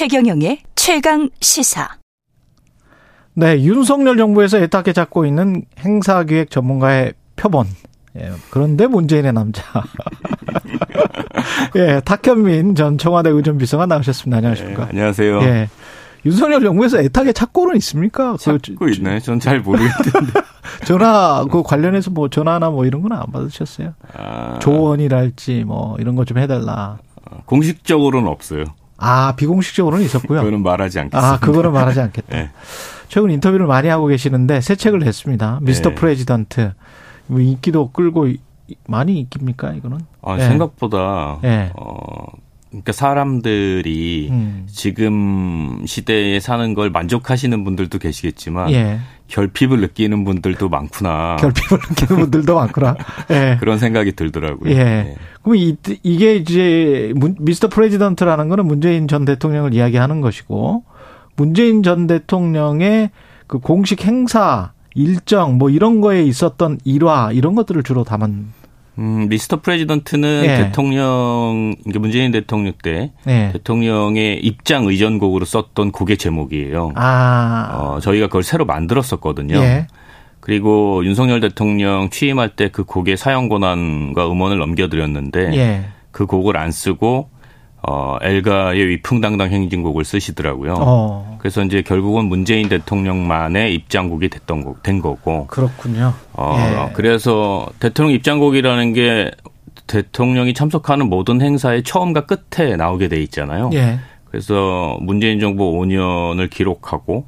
최경영의 최강 시사. 네, 윤석열 정부에서 애타게 잡고 있는 행사기획 전문가의 표본. 예, 그런데 문재인의 남자. 예, 탁현민 전 청와대 의전비서가 나오셨습니다. 안녕하십니까. 네, 안녕하세요. 예. 윤석열 정부에서 애타게 찾고는 있습니까? 찾고 그, 있나요? 전 잘 모르겠는데. 전화 그 관련해서 뭐 전화나 뭐 이런 건 안 받으셨어요? 아. 조언이랄지 뭐 이런 거 좀 해달라. 공식적으로는 없어요. 아 비공식적으로는 있었고요. 그거는 말하지 않겠습니다. 아 그거는 말하지 않겠다. 네. 최근 인터뷰를 많이 하고 계시는데 새 책을 냈습니다. 미스터 네. President. 뭐 인기도 끌고 많이 인기입니까 이거는? 아, 네. 생각보다 네. 어 그러니까 사람들이 음. 지금 시대에 사는 걸 만족하시는 분들도 계시겠지만 예. 결핍을 느끼는 분들도 많구나. 결핍을 느끼는 분들도 많구나. 예. 그런 생각이 들더라고요. 예. 예. 그럼 이, 이게 이제 Mr. President라는 거는 문재인 전 대통령을 이야기하는 것이고 문재인 전 대통령의 그 공식 행사 일정 뭐 이런 거에 있었던 일화 이런 것들을 주로 담은 음, Mr. President는 예. 대통령, 문재인 대통령 때 예. 대통령의 입장 의전곡으로 썼던 곡의 제목이에요. 아. 어, 저희가 그걸 새로 만들었었거든요. 예. 그리고 윤석열 대통령 취임할 때 그 곡의 사용 권한과 음원을 넘겨드렸는데 예. 그 곡을 안 쓰고 어, 엘가의 위풍당당 행진곡을 쓰시더라고요. 어. 그래서 이제 결국은 문재인 대통령만의 입장곡이 됐던 거, 된 거고. 그렇군요. 어, 예. 그래서 대통령 입장곡이라는 게 대통령이 참석하는 모든 행사의 처음과 끝에 나오게 돼 있잖아요. 예. 그래서 문재인 정부 5년을 기록하고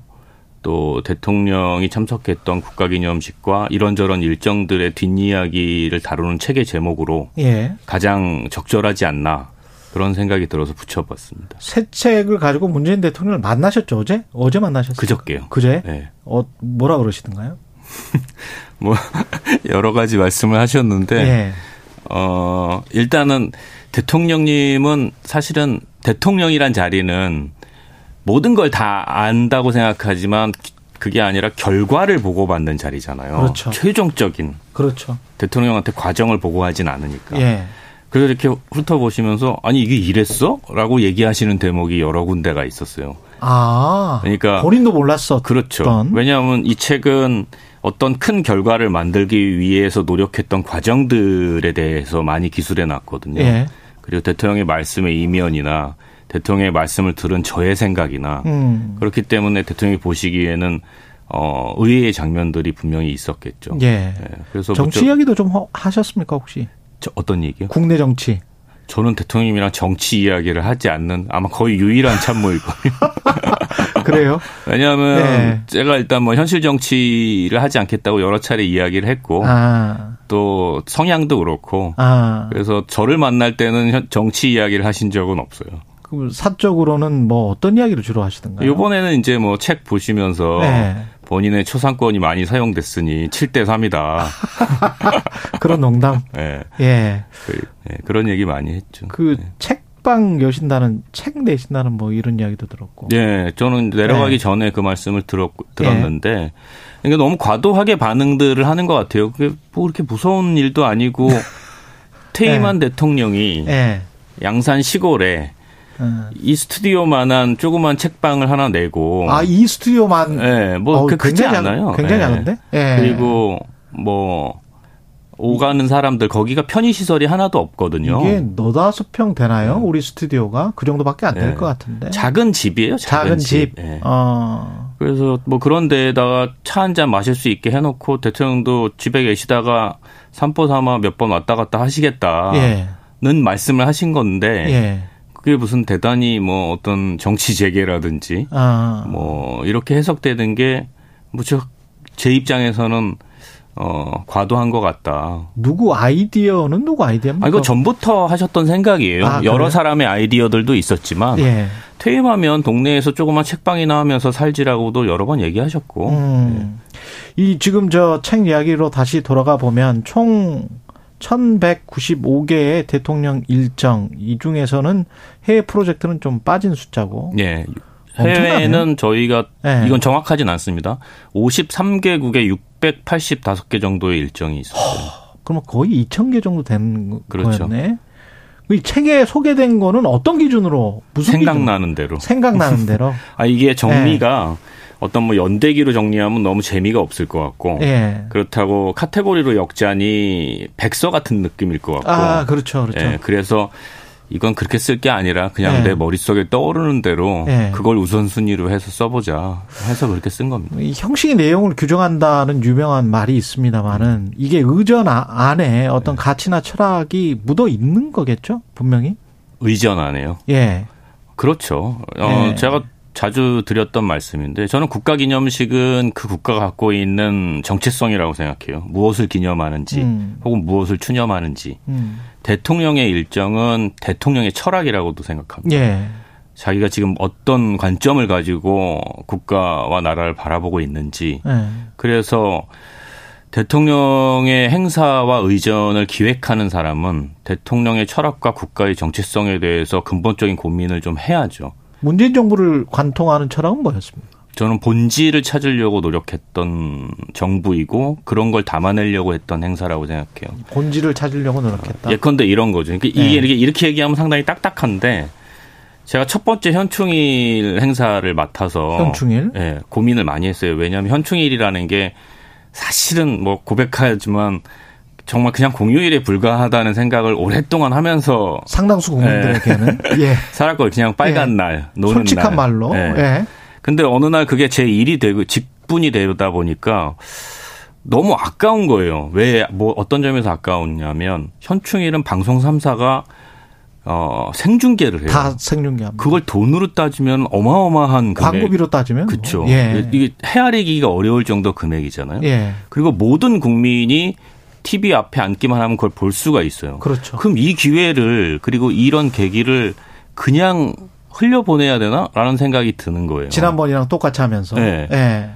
또 대통령이 참석했던 국가기념식과 이런저런 일정들의 뒷이야기를 다루는 책의 제목으로 예. 가장 적절하지 않나 그런 생각이 들어서 붙여봤습니다. 새 책을 가지고 문재인 대통령을 만나셨죠 어제? 어제 만나셨어요? 그저께요. 그제? 네. 어 뭐라 그러시던가요? 뭐 여러 가지 말씀을 하셨는데 네. 어 일단은 대통령님은 사실은 대통령이란 자리는 모든 걸 다 안다고 생각하지만 그게 아니라 결과를 보고받는 자리잖아요. 그렇죠. 최종적인. 그렇죠. 대통령한테 과정을 보고하진 않으니까. 예. 그래서 이렇게 훑어보시면서 아니 이게 이랬어? 라고 얘기하시는 대목이 여러 군데가 있었어요. 아. 그러니까 본인도 몰랐어. 그렇죠. 왜냐하면 이 책은 어떤 큰 결과를 만들기 위해서 노력했던 과정들에 대해서 많이 기술해 놨거든요. 예. 그리고 대통령의 말씀의 이면이나 대통령의 말씀을 들은 저의 생각이나 음. 그렇기 때문에 대통령이 보시기에는 어 의외의 장면들이 분명히 있었겠죠. 예. 네. 그래서 정치 이야기도 좀 하셨습니까 혹시? 저 어떤 얘기요? 국내 정치. 저는 대통령님이랑 정치 이야기를 하지 않는 아마 거의 유일한 참모일 거예요. 그래요? 왜냐하면 네. 제가 일단 뭐 현실 정치를 하지 않겠다고 여러 차례 이야기를 했고 아. 또 성향도 그렇고 아. 그래서 저를 만날 때는 정치 이야기를 하신 적은 없어요. 그럼 사적으로는 뭐 어떤 이야기를 주로 하시던가요? 이번에는 이제 뭐 책 보시면서 네. 본인의 초상권이 많이 사용됐으니 7대 3이다. 그런 농담. 네. 예. 그, 네, 그런 얘기 많이 했죠. 그 네. 책방 여신다는 책 내신다는 뭐 이런 이야기도 들었고. 예, 저는 내려가기 네. 전에 그 말씀을 들었 들었는데 그러니까 너무 과도하게 반응들을 하는 것 같아요. 그게 뭐 그렇게 무서운 일도 아니고 퇴임한 네. 대통령이 네. 양산 시골에 이 스튜디오만한 조그만 책방을 하나 내고 아이 스튜디오만 네, 뭐 어, 그 크지 않아요. 굉장히 네. 작은데. 네. 그리고 뭐 오가는 사람들 거기가 편의 시설이 하나도 없거든요. 이게 너다섯 평 되나요? 네. 우리 스튜디오가 그 정도밖에 안 될것 네. 같은데. 작은 집이에요. 작은, 작은 집. 집. 어. 그래서 뭐 그런 데에다가 차 한 잔 마실 수 있게 해놓고 대통령도 집에 계시다가 삼포 삼아 몇 번 왔다 갔다 하시겠다는 예. 말씀을 하신 건데. 예. 그게 무슨 대단히 뭐 어떤 정치 재개라든지 아. 뭐 이렇게 해석되는 게 무척 제 입장에서는 어, 과도한 것 같다. 누구 아이디어는 누구 아이디어입니까? 아, 이거 전부터 하셨던 생각이에요. 아, 여러 사람의 아이디어들도 있었지만 예. 퇴임하면 동네에서 조그만 책방이나 하면서 살지라고도 여러 번 얘기하셨고. 음. 예. 이 지금 저 책 이야기로 다시 돌아가 보면 총 1195개의 대통령 일정 이 중에서는 해외 프로젝트는 좀 빠진 숫자고. 네. 해외는 저희가 네. 이건 정확하진 않습니다. 53개국에 685개 정도의 일정이 있었어요. 그러면 거의 2,000개 정도 된 그렇죠. 거였네. 이 책에 소개된 거는 어떤 기준으로 무슨 생각나는 기준? 대로 생각나는 대로 아 이게 정리가 네. 어떤 뭐 연대기로 정리하면 너무 재미가 없을 것 같고 예. 그렇다고 카테고리로 역자니 백서 같은 느낌일 것 같고 아 그렇죠 그렇죠 예. 그래서 이건 그렇게 쓸 게 아니라 그냥 예. 내 머릿속에 떠오르는 대로 예. 그걸 우선순위로 해서 써보자 해서 그렇게 쓴 겁니다. 이 형식의 내용을 규정한다는 유명한 말이 있습니다만은 이게 의전 아, 안에 어떤 네. 가치나 철학이 묻어 있는 거겠죠 분명히 의전 안에요. 예. 그렇죠. 어, 예. 제가 자주 드렸던 말씀인데 저는 국가 기념식은 그 국가가 갖고 있는 정체성이라고 생각해요. 무엇을 기념하는지 음. 혹은 무엇을 추념하는지. 음. 대통령의 일정은 대통령의 철학이라고도 생각합니다. 예. 자기가 지금 어떤 관점을 가지고 국가와 나라를 바라보고 있는지. 예. 그래서 대통령의 행사와 의전을 기획하는 사람은 대통령의 철학과 국가의 정체성에 대해서 근본적인 고민을 좀 해야죠. 문재인 정부를 관통하는 철학은 뭐였습니까? 저는 본질을 찾으려고 노력했던 정부이고 그런 걸 담아내려고 했던 행사라고 생각해요. 본질을 찾으려고 노력했다. 예컨대 이런 거죠. 그러니까 이게 네. 이렇게 얘기하면 상당히 딱딱한데 제가 첫 번째 현충일 행사를 맡아서 현충일? 예, 고민을 많이 했어요. 왜냐하면 현충일이라는 게 사실은 뭐 고백하지만 정말 그냥 공휴일에 불과하다는 생각을 오랫동안 하면서 상당수 국민들에게는 예. 예. 살았고 그냥 빨간 예. 날 노는 솔직한 날. 말로 예. 예. 근데 어느 날 그게 제 일이 되고 직분이 되다 보니까 너무 아까운 거예요. 왜 뭐 어떤 점에서 아까웠냐면 현충일은 방송 3사가 어, 생중계를 해요. 다 생중계합니다. 그걸 돈으로 따지면 어마어마한 금액. 광고비로 따지면 그렇죠. 뭐. 예. 이게 헤아리기가 어려울 정도 금액이잖아요. 예. 그리고 모든 국민이 TV 앞에 앉기만 하면 그걸 볼 수가 있어요. 그렇죠. 그럼 이 기회를 그리고 이런 계기를 그냥 흘려보내야 되나라는 생각이 드는 거예요. 지난번이랑 똑같이 하면서. 네. 네.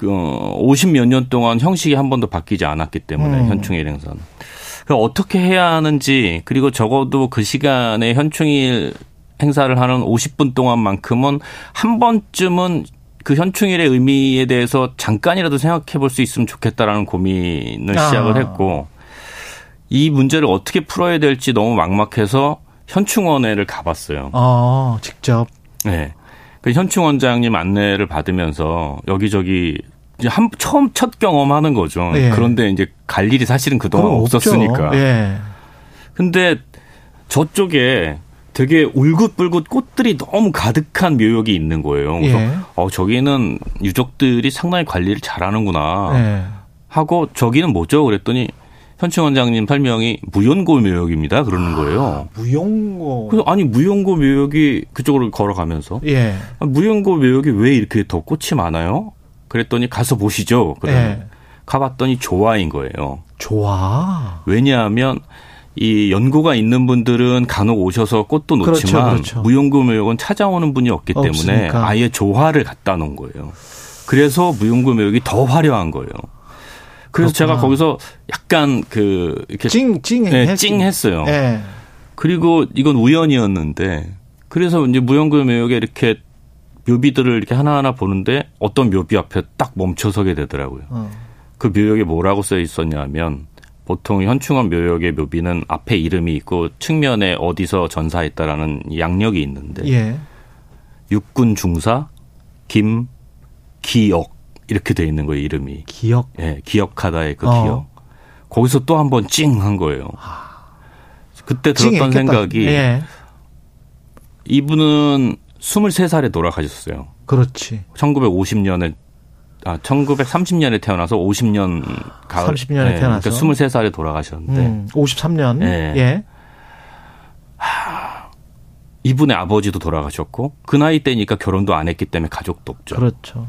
50몇 년 동안 형식이 한 번도 바뀌지 않았기 때문에 음. 현충일 행사는. 어떻게 해야 하는지 그리고 적어도 그 시간에 현충일 행사를 하는 50분 동안만큼은 한 번쯤은 그 현충일의 의미에 대해서 잠깐이라도 생각해 볼 수 있으면 좋겠다라는 고민을 아. 시작을 했고 이 문제를 어떻게 풀어야 될지 너무 막막해서 현충원회를 가봤어요. 아, 직접. 네. 그 현충원장님 안내를 받으면서 여기저기 이제 한 처음 첫 경험하는 거죠. 예. 그런데 이제 갈 일이 사실은 그동안 없었으니까. 예. 근데 저쪽에 되게 울긋불긋 꽃들이 너무 가득한 묘역이 있는 거예요. 그래서 예. 어 저기는 유족들이 상당히 관리를 잘하는구나 예. 하고 저기는 뭐죠? 그랬더니 현충 원장님 설명이 무연고 묘역입니다. 그러는 거예요. 아, 무연고. 그래서 아니 무연고 묘역이 그쪽으로 걸어가면서 예. 아, 무연고 묘역이 왜 이렇게 더 꽃이 많아요? 그랬더니 가서 보시죠. 그래 예. 가봤더니 조화인 거예요. 조화. 왜냐하면 이 연고가 있는 분들은 간혹 오셔서 꽃도 놓지만 그렇죠, 그렇죠. 무용고 묘역은 찾아오는 분이 없기 때문에 없으니까. 아예 조화를 갖다 놓은 거예요. 그래서 무용고 묘역이 더 화려한 거예요. 그래서 그렇구나. 제가 거기서 약간 그 이렇게 찡, 찡, 네, 찡했어요. 네. 그리고 이건 우연이었는데 그래서 이제 무용고 묘역에 이렇게 묘비들을 이렇게 하나하나 보는데 어떤 묘비 앞에 딱 멈춰서게 되더라고요. 어. 그 묘역에 뭐라고 써 있었냐면 보통 현충원 묘역의 묘비는 앞에 이름이 있고 측면에 어디서 전사했다라는 양력이 있는데 예. 육군 중사 김 기억 이렇게 돼 있는 거예요 이름이. 기억 예 기억하다의 그 어. 기억 거기서 또 한 번 찡 한 거예요. 그때 들었던 생각이 예. 이분은 23살에 돌아가셨어요. 그렇지. 1950년에 아, 1930년에 태어나서 50년 가을 30년에 네, 태어나서 그러니까 23살에 돌아가셨는데 음, 53년 네. 예. 하, 이분의 아버지도 돌아가셨고 그 나이 때니까 결혼도 안 했기 때문에 가족도 없죠. 그렇죠.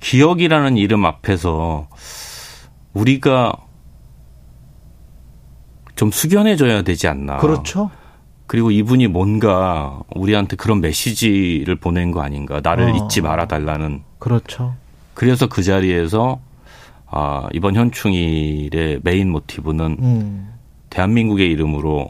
기억이라는 이름 앞에서 우리가 좀 숙연해져야 되지 않나. 그렇죠. 그리고 이분이 뭔가 우리한테 그런 메시지를 보낸 거 아닌가. 나를 어. 잊지 말아 달라는. 그렇죠. 그래서 그 자리에서 아, 이번 현충일의 메인 모티브는 음. 대한민국의 이름으로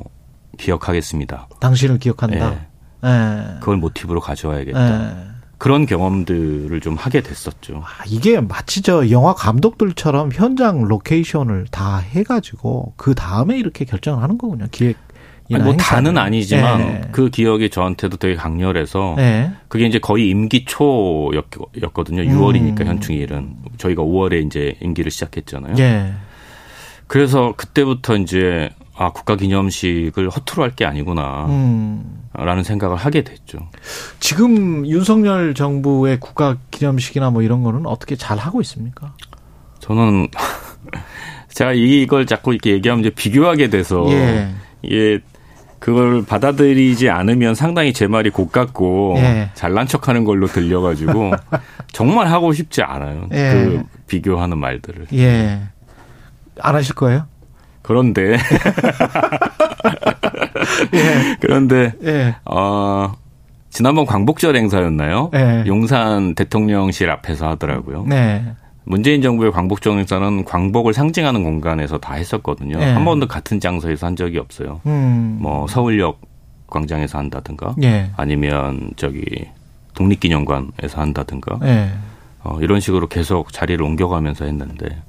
기억하겠습니다. 당신을 기억한다. 네. 네. 그걸 모티브로 가져와야겠다. 네. 그런 경험들을 좀 하게 됐었죠. 아, 이게 마치 저 영화 감독들처럼 현장 로케이션을 다 해가지고 그 다음에 이렇게 결정을 하는 거군요. 기획 뭐 다는 아니지만 예. 그 기억이 저한테도 되게 강렬해서 예. 그게 이제 거의 임기 초였거든요. 6월이니까 음. 현충일은 저희가 5월에 이제 임기를 시작했잖아요. 예. 그래서 그때부터 이제 아 국가기념식을 허투루 할 게 아니구나. 음. 라는 생각을 하게 됐죠. 지금 윤석열 정부의 국가 기념식이나 뭐 이런 거는 어떻게 잘 하고 있습니까? 저는 제가 이걸 자꾸 이렇게 얘기하면 이제 비교하게 돼서 예. 이게 그걸 받아들이지 않으면 상당히 제 말이 고깝고 예. 잘난 척하는 걸로 들려가지고 정말 하고 싶지 않아요. 예. 그 비교하는 말들을. 예. 안 하실 거예요? 그런데 예. 그런데 예. 어 지난번 광복절 행사였나요? 예. 용산 대통령실 앞에서 하더라고요. 네. 문재인 정부의 광복절 행사는 광복을 상징하는 공간에서 다 했었거든요. 예. 한 번도 같은 장소에서 한 적이 없어요. 음. 뭐 서울역 광장에서 한다든가 예. 아니면 저기 독립기념관에서 한다든가 예. 어, 이런 식으로 계속 자리를 옮겨가면서 했는데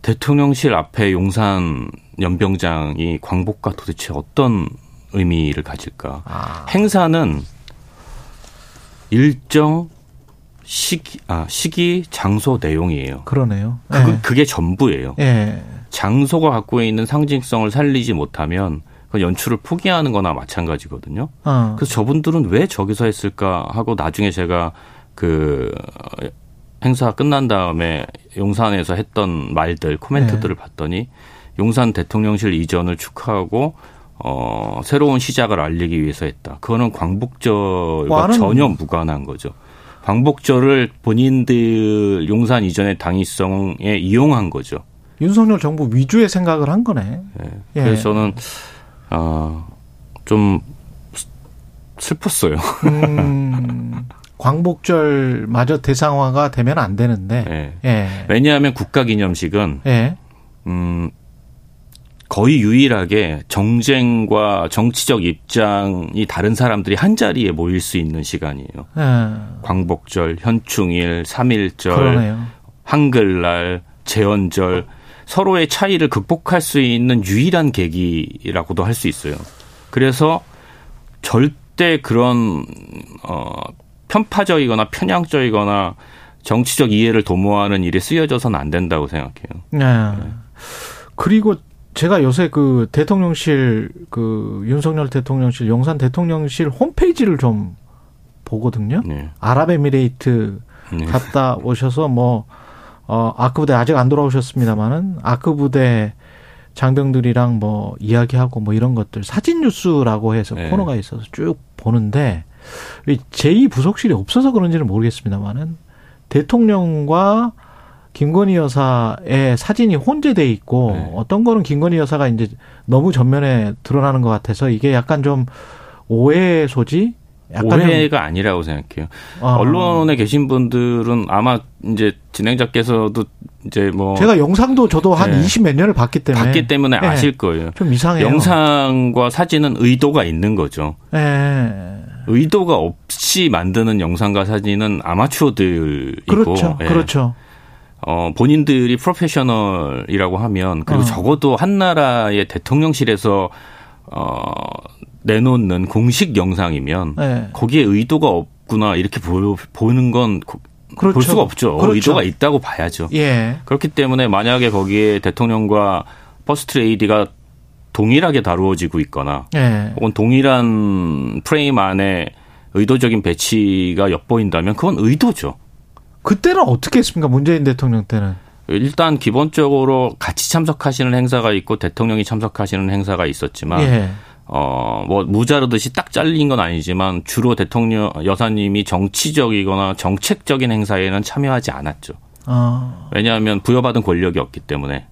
대통령실 앞에 용산 연병장이 광복과 도대체 어떤 의미를 가질까? 아. 행사는 일정 시기, 아, 시기, 장소, 내용이에요. 그러네요. 그, 네. 그게 전부예요. 네. 장소가 갖고 있는 상징성을 살리지 못하면 그 연출을 포기하는 거나 마찬가지거든요. 어. 그래서 저분들은 왜 저기서 했을까 하고 나중에 제가 그 행사 끝난 다음에 용산에서 했던 말들, 코멘트들을 네. 봤더니 용산 대통령실 이전을 축하하고 어, 새로운 시작을 알리기 위해서 했다. 그거는 광복절과 전혀 무관한 거죠. 광복절을 본인들 용산 이전의 당위성에 이용한 거죠. 윤석열 정부 위주의 생각을 한 거네. 네. 예. 그래서 저는 어, 좀 슬펐어요. 음, 광복절마저 대상화가 되면 안 되는데. 네. 예. 왜냐하면 국가기념식은 예. 음, 거의 유일하게 정쟁과 정치적 입장이 다른 사람들이 한 자리에 모일 수 있는 시간이에요. 네. 광복절, 현충일, 삼일절, 한글날, 제헌절 서로의 차이를 극복할 수 있는 유일한 계기라고도 할 수 있어요. 그래서 절대 그런 어 편파적이거나 편향적이거나 정치적 이해를 도모하는 일에 쓰여져서는 안 된다고 생각해요. 네. 네. 그리고 제가 요새 그 대통령실 그 윤석열 대통령실 용산 대통령실 홈페이지를 좀 보거든요. 네. 아랍에미레이트 네. 갔다 오셔서 뭐 어, 아크 부대 아직 안 돌아오셨습니다만은 아크 부대 장병들이랑 뭐 이야기하고 뭐 이런 것들 사진 뉴스라고 해서 네. 코너가 있어서 쭉 보는데 제2 부속실이 없어서 그런지는 모르겠습니다만은 대통령과 김건희 여사의 사진이 혼재돼 있고 네. 어떤 거는 김건희 여사가 이제 너무 전면에 드러나는 것 같아서 이게 약간 좀 오해 소지? 오해가 아니라고 생각해요. 아. 언론에 계신 분들은 아마 이제 진행자께서도 이제 뭐 제가 영상도 저도 한 네. 20몇 년을 봤기 때문에 봤기 때문에 네. 아실 거예요. 좀 이상해요. 영상과 사진은 의도가 있는 거죠. 네. 의도가 없이 만드는 영상과 사진은 아마추어들이고 그렇죠. 예. 그렇죠. 어, 본인들이 프로페셔널이라고 하면 그리고 어. 적어도 한 나라의 대통령실에서 어, 내놓는 공식 영상이면 네. 거기에 의도가 없구나 이렇게 보, 보는 건 그렇죠. 볼 수가 없죠. 그렇죠. 의도가 있다고 봐야죠. 예. 그렇기 때문에 만약에 거기에 대통령과 퍼스트 레이디가 동일하게 다루어지고 있거나 예. 혹은 동일한 프레임 안에 의도적인 배치가 엿보인다면 그건 의도죠. 그때는 어떻게 했습니까? 문재인 대통령 때는. 일단 기본적으로 같이 참석하시는 행사가 있고 대통령이 참석하시는 행사가 있었지만 예. 어뭐 무자르듯이 딱 잘린 건 아니지만 주로 대통령 여사님이 정치적이거나 정책적인 행사에는 참여하지 않았죠. 아. 왜냐하면 부여받은 권력이 없기 때문에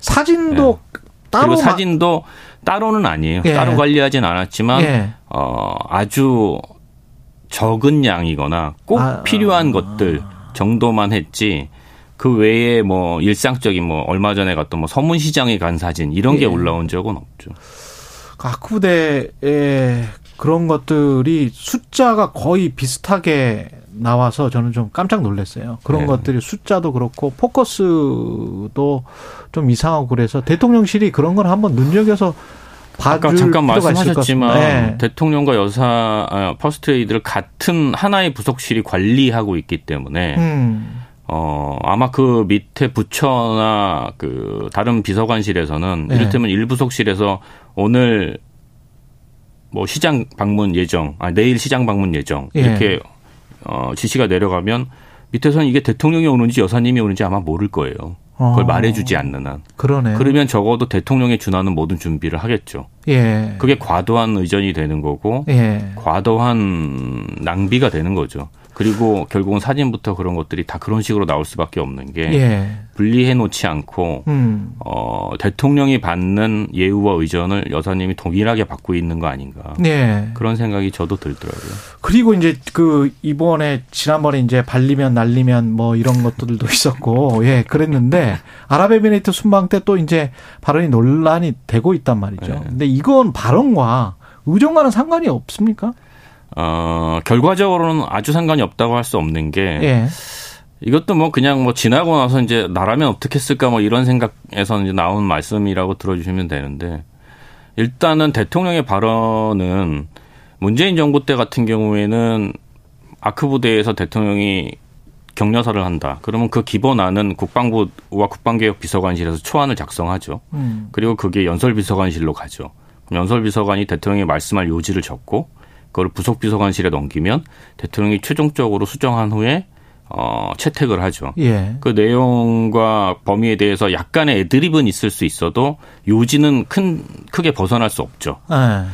사진도 예. 따로 그리고 사진도 따로는 아니에요. 예. 따로 관리하진 않았지만 예. 어 아주 적은 양이거나 꼭 아. 필요한 것들 정도만 했지 그 외에 뭐 일상적인 뭐 얼마 전에 갔던 뭐 서문시장에 간 사진 이런 게 예. 올라온 적은 없죠. 학부대에 그런 것들이 숫자가 거의 비슷하게 나와서 저는 좀 깜짝 놀랐어요. 그런 네. 것들이 숫자도 그렇고 포커스도 좀 이상하고 그래서 대통령실이 그런 걸 한번 눈여겨서 아까 잠깐 말씀하셨지만 네. 대통령과 여사 아, 퍼스트레이디를 같은 하나의 부속실이 관리하고 있기 때문에 음. 어 아마 그 밑에 부처나 그 다른 비서관실에서는 네. 이를테면 일부속실에서 오늘 뭐 시장 방문 예정, 아 내일 시장 방문 예정 예. 이렇게 예. 어 지시가 내려가면 밑에서는 이게 대통령이 오는지 여사님이 오는지 아마 모를 거예요. 그걸 어. 말해주지 않는 한. 그러네. 그러면 적어도 대통령에 준하는 모든 준비를 하겠죠. 예. 그게 과도한 의전이 되는 거고, 예. 과도한 낭비가 되는 거죠. 그리고 결국은 사진부터 그런 것들이 다 그런 식으로 나올 수밖에 없는 게 예. 분리해 놓지 않고 음. 어, 대통령이 받는 예우와 의전을 여사님이 동일하게 받고 있는 거 아닌가 예. 그런 생각이 저도 들더라고요. 그리고 이제 그 이번에 지난번에 이제 발리면 날리면 뭐 이런 것들도 있었고 예 그랬는데 아랍에미레이트 순방 때 또 이제 발언이 논란이 되고 있단 말이죠. 예. 근데 이건 발언과 의전과는 상관이 없습니까? 어, 결과적으로는 아주 상관이 없다고 할 수 없는 게 예. 이것도 뭐 그냥 뭐 지나고 나서 이제 나라면 어떻게 했을까 뭐 이런 생각에서 이제 나온 말씀이라고 들어주시면 되는데 일단은 대통령의 발언은 문재인 정부 때 같은 경우에는 아크 부대에서 대통령이 격려사를 한다. 그러면 그 기본안은 국방부와 국방개혁 비서관실에서 초안을 작성하죠. 음. 그리고 그게 연설비서관실로 가죠. 연설비서관이 대통령이 말씀할 요지를 적고 그걸 부속비서관실에 넘기면 대통령이 최종적으로 수정한 후에 어, 채택을 하죠. 예. 그 내용과 범위에 대해서 약간의 애드립은 있을 수 있어도 요지는 큰, 크게 벗어날 수 없죠. 예.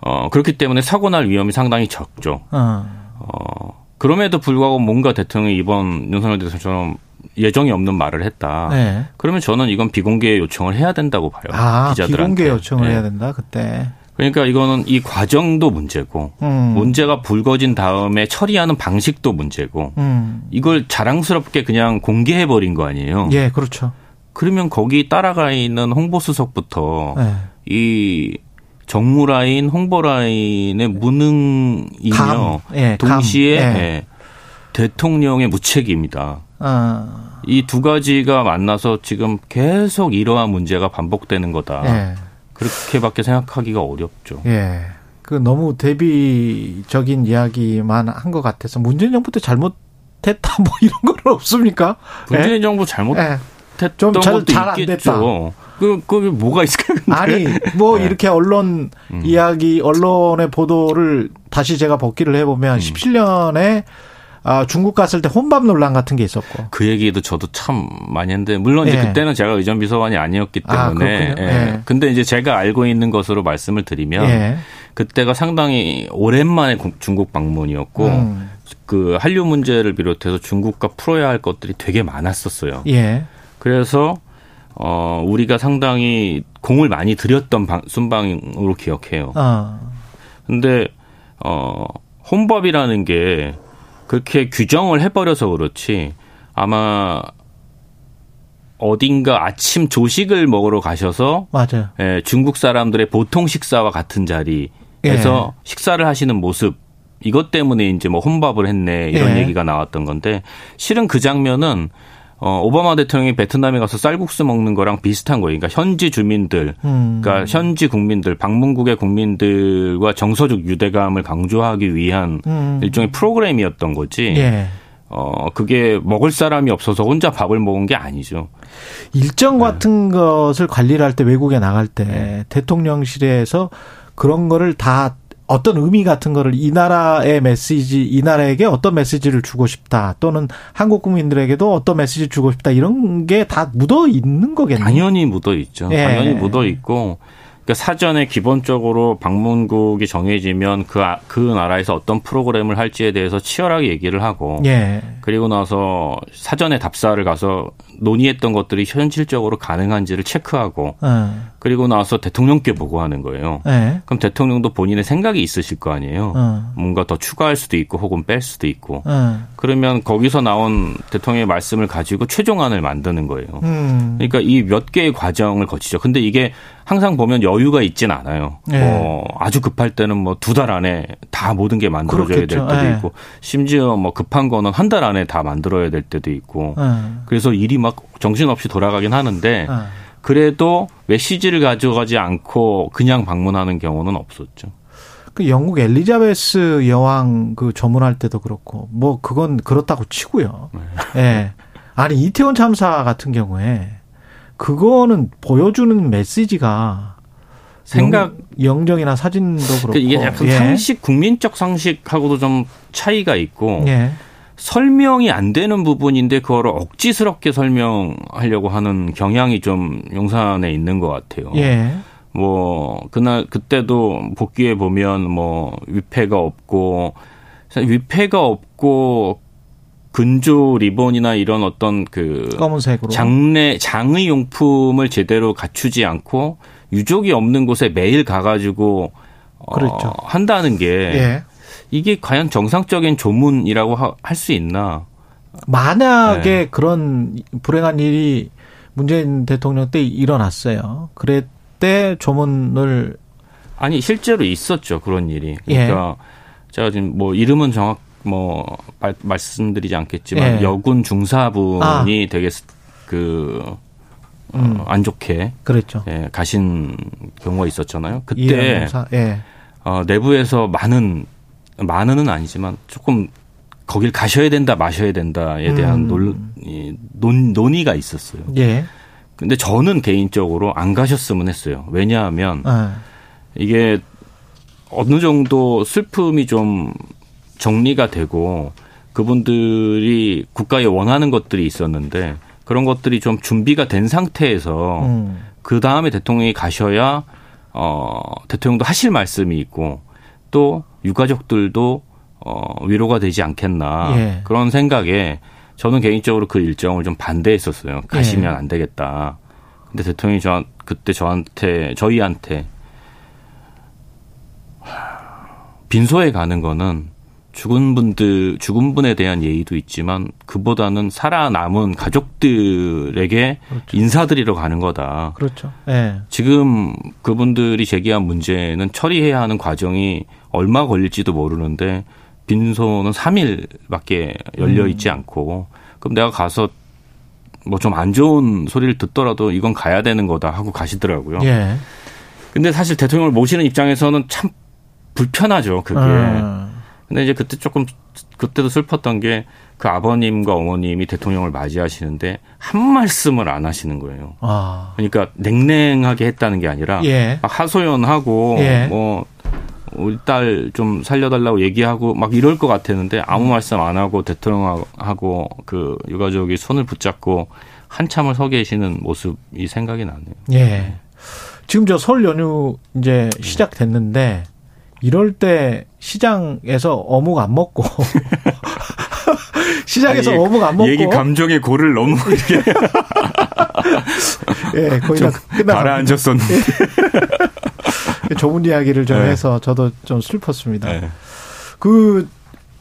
어, 그렇기 때문에 사고 날 위험이 상당히 적죠. 어. 어 그럼에도 불구하고 뭔가 대통령이 이번 윤석열 대통령처럼 예정이 없는 말을 했다. 네. 그러면 저는 이건 비공개 요청을 해야 된다고 봐요. 아, 기자들한테. 비공개 요청을 네. 해야 된다 그때. 그러니까 이거는 이 과정도 문제고 음. 문제가 불거진 다음에 처리하는 방식도 문제고 음. 이걸 자랑스럽게 그냥 공개해 버린 거 아니에요. 예, 그렇죠. 그러면 거기 따라가 있는 홍보 수석부터 네. 이 정무 라인, 홍보 라인의 무능이며 예, 동시에 예. 예. 대통령의 무책임이다. 아. 이두 가지가 만나서 지금 계속 이러한 문제가 반복되는 거다. 예. 그렇게밖에 생각하기가 어렵죠. 예. 그 너무 대비적인 이야기만 한 것 같아서 문재인 정부 때 잘못했다 뭐 이런 건 없습니까? 문재인 예? 정부 잘못했던 예. 좀 잘, 것도 잘 있겠죠. 그, 그, 뭐가 있을까요? 근데? 아니, 뭐, 네. 이렇게 언론 음. 이야기, 언론의 보도를 다시 제가 복기를 해보면 음. 17년에 아, 중국 갔을 때 혼밥 논란 같은 게 있었고. 그 얘기도 저도 참 많이 했는데 물론 이제 예. 그때는 제가 의전 비서관이 아니었기 아, 때문에. 아, 예. 예. 근데 이제 제가 알고 있는 것으로 말씀을 드리면 예. 그때가 상당히 오랜만에 중국 방문이었고 음. 그 한류 문제를 비롯해서 중국과 풀어야 할 것들이 되게 많았었어요. 예. 그래서 어 우리가 상당히 공을 많이 들였던 방, 순방으로 기억해요. 아. 근데 어 혼밥이라는 게 그렇게 규정을 해버려서 그렇지 아마 어딘가 아침 조식을 먹으러 가셔서 맞아요. 예, 중국 사람들의 보통 식사와 같은 자리에서 예. 식사를 하시는 모습 이것 때문에 이제 뭐 혼밥을 했네 이런 예. 얘기가 나왔던 건데 실은 그 장면은 어, 오바마 대통령이 베트남에 가서 쌀국수 먹는 거랑 비슷한 거예요. 그러니까 현지 주민들, 음. 그러니까 현지 국민들, 방문국의 국민들과 정서적 유대감을 강조하기 위한 음. 일종의 프로그램이었던 거지. 예. 어, 그게 먹을 사람이 없어서 혼자 밥을 먹은 게 아니죠. 일정 네. 같은 네. 것을 관리를 할 때 외국에 나갈 때 네. 대통령실에서 그런 거를 다 어떤 의미 같은 거를 이 나라의 메시지, 이 나라에게 어떤 메시지를 주고 싶다. 또는 한국 국민들에게도 어떤 메시지 주고 싶다. 이런 게 다 묻어 있는 거겠네요. 당연히 묻어 있죠. 예. 당연히 묻어 있고 그러니까 사전에 기본적으로 방문국이 정해지면 그, 아, 그 나라에서 어떤 프로그램을 할지에 대해서 치열하게 얘기를 하고. 예. 그리고 나서 사전에 답사를 가서 논의했던 것들이 현실적으로 가능한지를 체크하고. 예. 그리고 나서 대통령께 보고하는 거예요. 예. 그럼 대통령도 본인의 생각이 있으실 거 아니에요. 어. 뭔가 더 추가할 수도 있고 혹은 뺄 수도 있고. 예. 그러면 거기서 나온 대통령의 말씀을 가지고 최종안을 만드는 거예요. 음. 그러니까 이 몇 개의 과정을 거치죠. 근데 이게 항상 보면 여유가 있진 않아요. 네. 뭐 아주 급할 때는 뭐 두 달 안에 다 모든 게 만들어져야 그렇겠죠. 될 때도 네. 있고 심지어 뭐 급한 거는 한 달 안에 다 만들어야 될 때도 있고 네. 그래서 일이 막 정신없이 돌아가긴 하는데 그래도 메시지를 가져가지 않고 그냥 방문하는 경우는 없었죠. 그 영국 엘리자베스 여왕 그 조문할 때도 그렇고 뭐 그건 그렇다고 치고요. 네. 예. 네. 아니 이태원 참사 같은 경우에 그거는 보여주는 메시지가 생각 영 정이나 사진도 그렇고 그 이게 약간 예. 상식 국민적 상식하고도 좀 차이가 있고 예. 설명이 안 되는 부분인데 그거를 억지스럽게 설명하려고 하는 경향이 좀 용산에 있는 것 같아요. 예. 뭐 그날 그때도 복귀해 보면 뭐 위패가 없고 위패가 없고 근조 리본이나 이런 어떤 그 검은색으로 장례 장의 용품을 제대로 갖추지 않고 유족이 없는 곳에 매일 가가지고 어, 그렇죠. 어, 한다는 게 예. 이게 과연 정상적인 조문이라고 할 수 있나? 만약에 네. 그런 불행한 일이 문재인 대통령 때 일어났어요. 그랬때 조문을 아니 실제로 있었죠 그런 일이. 그러니까 예. 제가 지금 뭐 이름은 정확 뭐 말, 말씀드리지 않겠지만 예. 여군 중사분이 아. 되게 그 어, 음. 안 좋게 그랬죠. 예, 가신 경우가 있었잖아요. 그때 예. 어, 내부에서 많은 많은은 아니지만 조금 거길 가셔야 된다 마셔야 된다에 대한 음. 논, 논 논의가 있었어요. 예. 근데 저는 개인적으로 안 가셨으면 했어요. 왜냐하면 아. 이게 어느 정도 슬픔이 좀 정리가 되고 그분들이 국가에 원하는 것들이 있었는데 그런 것들이 좀 준비가 된 상태에서 음. 그 다음에 대통령이 가셔야 어 대통령도 하실 말씀이 있고 또 유가족들도 어 위로가 되지 않겠나 예. 그런 생각에 저는 개인적으로 그 일정을 좀 반대했었어요. 가시면 예. 안 되겠다. 근데 대통령이 저 그때 저한테 저희한테 빈소에 가는 거는 죽은 분들, 죽은 분에 대한 예의도 있지만 그보다는 살아남은 가족들에게 그렇죠. 인사드리러 가는 거다. 그렇죠. 네. 지금 그분들이 제기한 문제는 처리해야 하는 과정이 얼마 걸릴지도 모르는데 빈소는 3일밖에 열려 음. 있지 음. 않고 그럼 내가 가서 뭐 좀 안 좋은 소리를 듣더라도 이건 가야 되는 거다 하고 가시더라고요. 예. 근데 사실 대통령을 모시는 입장에서는 참 불편하죠. 그게. 음. 근데 이제 그때 조금 그때도 슬펐던 게 그 아버님과 어머님이 대통령을 맞이하시는데 한 말씀을 안 하시는 거예요. 아. 그러니까 냉랭하게 했다는 게 아니라 예. 막 하소연하고 예. 뭐 우리 딸 좀 살려달라고 얘기하고 막 이럴 것 같았는데 아무 음. 말씀 안 하고 대통령하고 그 유가족이 손을 붙잡고 한참을 서 계시는 모습이 생각이 나네요. 예. 지금 저 설 연휴 이제 시작됐는데 이럴 때 시장에서 어묵 안 먹고 시장에서 아니, 어묵 안 먹고 얘기 감정의 고를 너무 이렇게 예 거의 다 끝나 가라앉았었는데 예. 좁은 이야기를 좀 네. 해서 저도 좀 슬펐습니다. 네. 그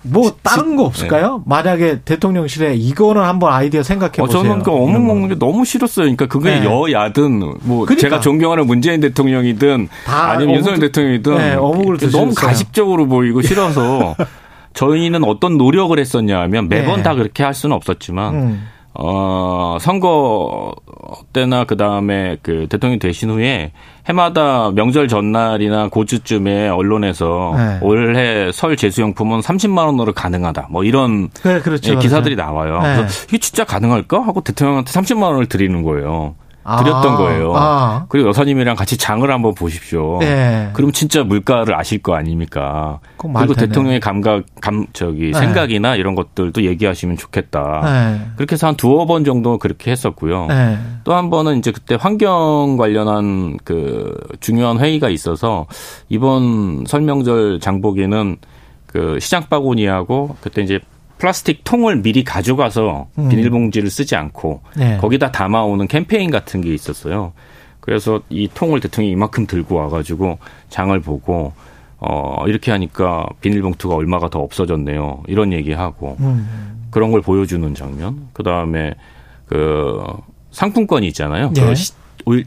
뭐 다른 거 없을까요? 네. 만약에 대통령실에 이거는 한번 아이디어 생각해 보세요. 어, 저는 그 어묵 먹는 게 너무 싫었어요. 그러니까 그게 네. 여야든 뭐 그러니까. 제가 존경하는 문재인 대통령이든 아니면 윤석열 대통령이든 네, 어묵을 너무 가식적으로 보이고 싫어서 저희는 어떤 노력을 했었냐 하면 매번 네. 다 그렇게 할 수는 없었지만 음. 어, 선거 때나 그 다음에 그 대통령 되신 후에 해마다 명절 전날이나 고주쯤에 언론에서 네. 올해 설 제수용품은 30만 원으로 가능하다. 뭐 이런 네, 그렇죠, 예, 기사들이 그렇죠. 나와요. 네. 그래서 이게 진짜 가능할까 하고 대통령한테 30만 원을 드리는 거예요. 드렸던 아, 거예요. 아. 그리고 여사님이랑 같이 장을 한번 보십시오. 네. 그럼 진짜 물가를 아실 거 아닙니까? 그리고 대통령의 감각, 감, 저기, 네. 생각이나 이런 것들도 얘기하시면 좋겠다. 네. 그렇게 해서 한 두어 번 정도 그렇게 했었고요. 네. 또한 번은 이제 그때 환경 관련한 그 중요한 회의가 있어서 이번 설명절 장보기는 그 시장 바구니하고 그때 이제 플라스틱 통을 미리 가져가서 음. 비닐봉지를 쓰지 않고 네. 거기다 담아오는 캠페인 같은 게 있었어요. 그래서 이 통을 대통령이 이만큼 들고 와가지고 장을 보고 어 이렇게 하니까 비닐봉투가 얼마가 더 없어졌네요. 이런 얘기하고 음. 그런 걸 보여주는 장면. 그 다음에 그 상품권이 있잖아요. 네. 그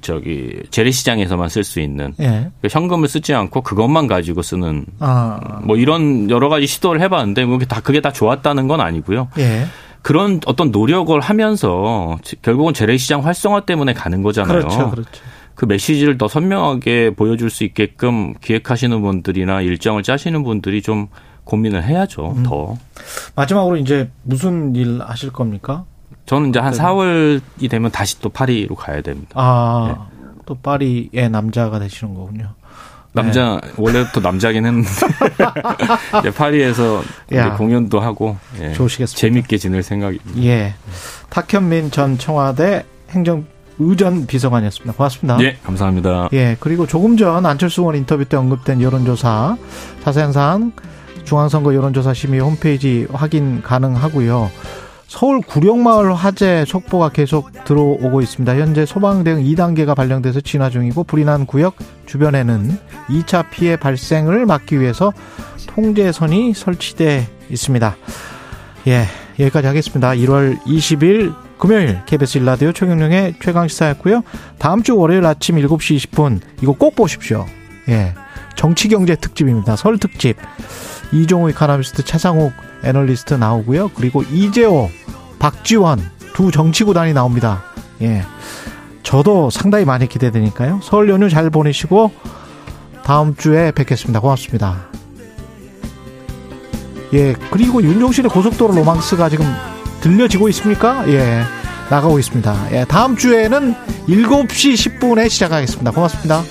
저기 재래시장에서만 쓸 수 있는 예. 그 현금을 쓰지 않고 그것만 가지고 쓰는 아. 뭐 이런 여러 가지 시도를 해봤는데 뭐다 그게 다 좋았다는 건 아니고요. 예. 그런 어떤 노력을 하면서 결국은 재래시장 활성화 때문에 가는 거잖아요. 그렇죠, 그렇죠. 그 메시지를 더 선명하게 보여줄 수 있게끔 기획하시는 분들이나 일정을 짜시는 분들이 좀 고민을 해야죠. 음. 더. 마지막으로 이제 무슨 일 하실 겁니까? 저는 이제 한 네. 4월이 되면 다시 또 파리로 가야 됩니다. 아, 네. 또 파리의 남자가 되시는 거군요. 남자 네. 원래부터 남자긴 했는데 이제 파리에서 공연도 하고 예, 좋으시겠습니다. 재밌게 지낼 생각입니다. 예, 탁현민 전 청와대 행정 의전 비서관이었습니다. 고맙습니다. 예, 감사합니다. 예, 그리고 조금 전 안철수 의원 인터뷰 때 언급된 여론조사 자세한 사항 중앙선거 여론조사 심의 홈페이지 확인 가능하고요. 서울 구룡마을 화재 속보가 계속 들어오고 있습니다. 현재 소방 대응 2단계가 발령돼서 진화 중이고 불이 난 구역 주변에는 2차 피해 발생을 막기 위해서 통제선이 설치돼 있습니다. 예, 여기까지 하겠습니다. 1월 20일 금요일 KBS 일라디오 최경령의 최강시사였고요. 다음 주 월요일 아침 7시 20분 이거 꼭 보십시오. 예, 정치경제 특집입니다. 설 특집. 이종우 이카나미스트 차상욱 애널리스트 나오고요. 그리고 이재호, 박지원 두 정치구단이 나옵니다. 예. 저도 상당히 많이 기대되니까요. 설 연휴 잘 보내시고 다음 주에 뵙겠습니다. 고맙습니다. 예. 그리고 윤종신의 고속도로 로망스가 지금 들려지고 있습니까? 예. 나가고 있습니다. 예. 다음 주에는 7시 10분에 시작하겠습니다. 고맙습니다.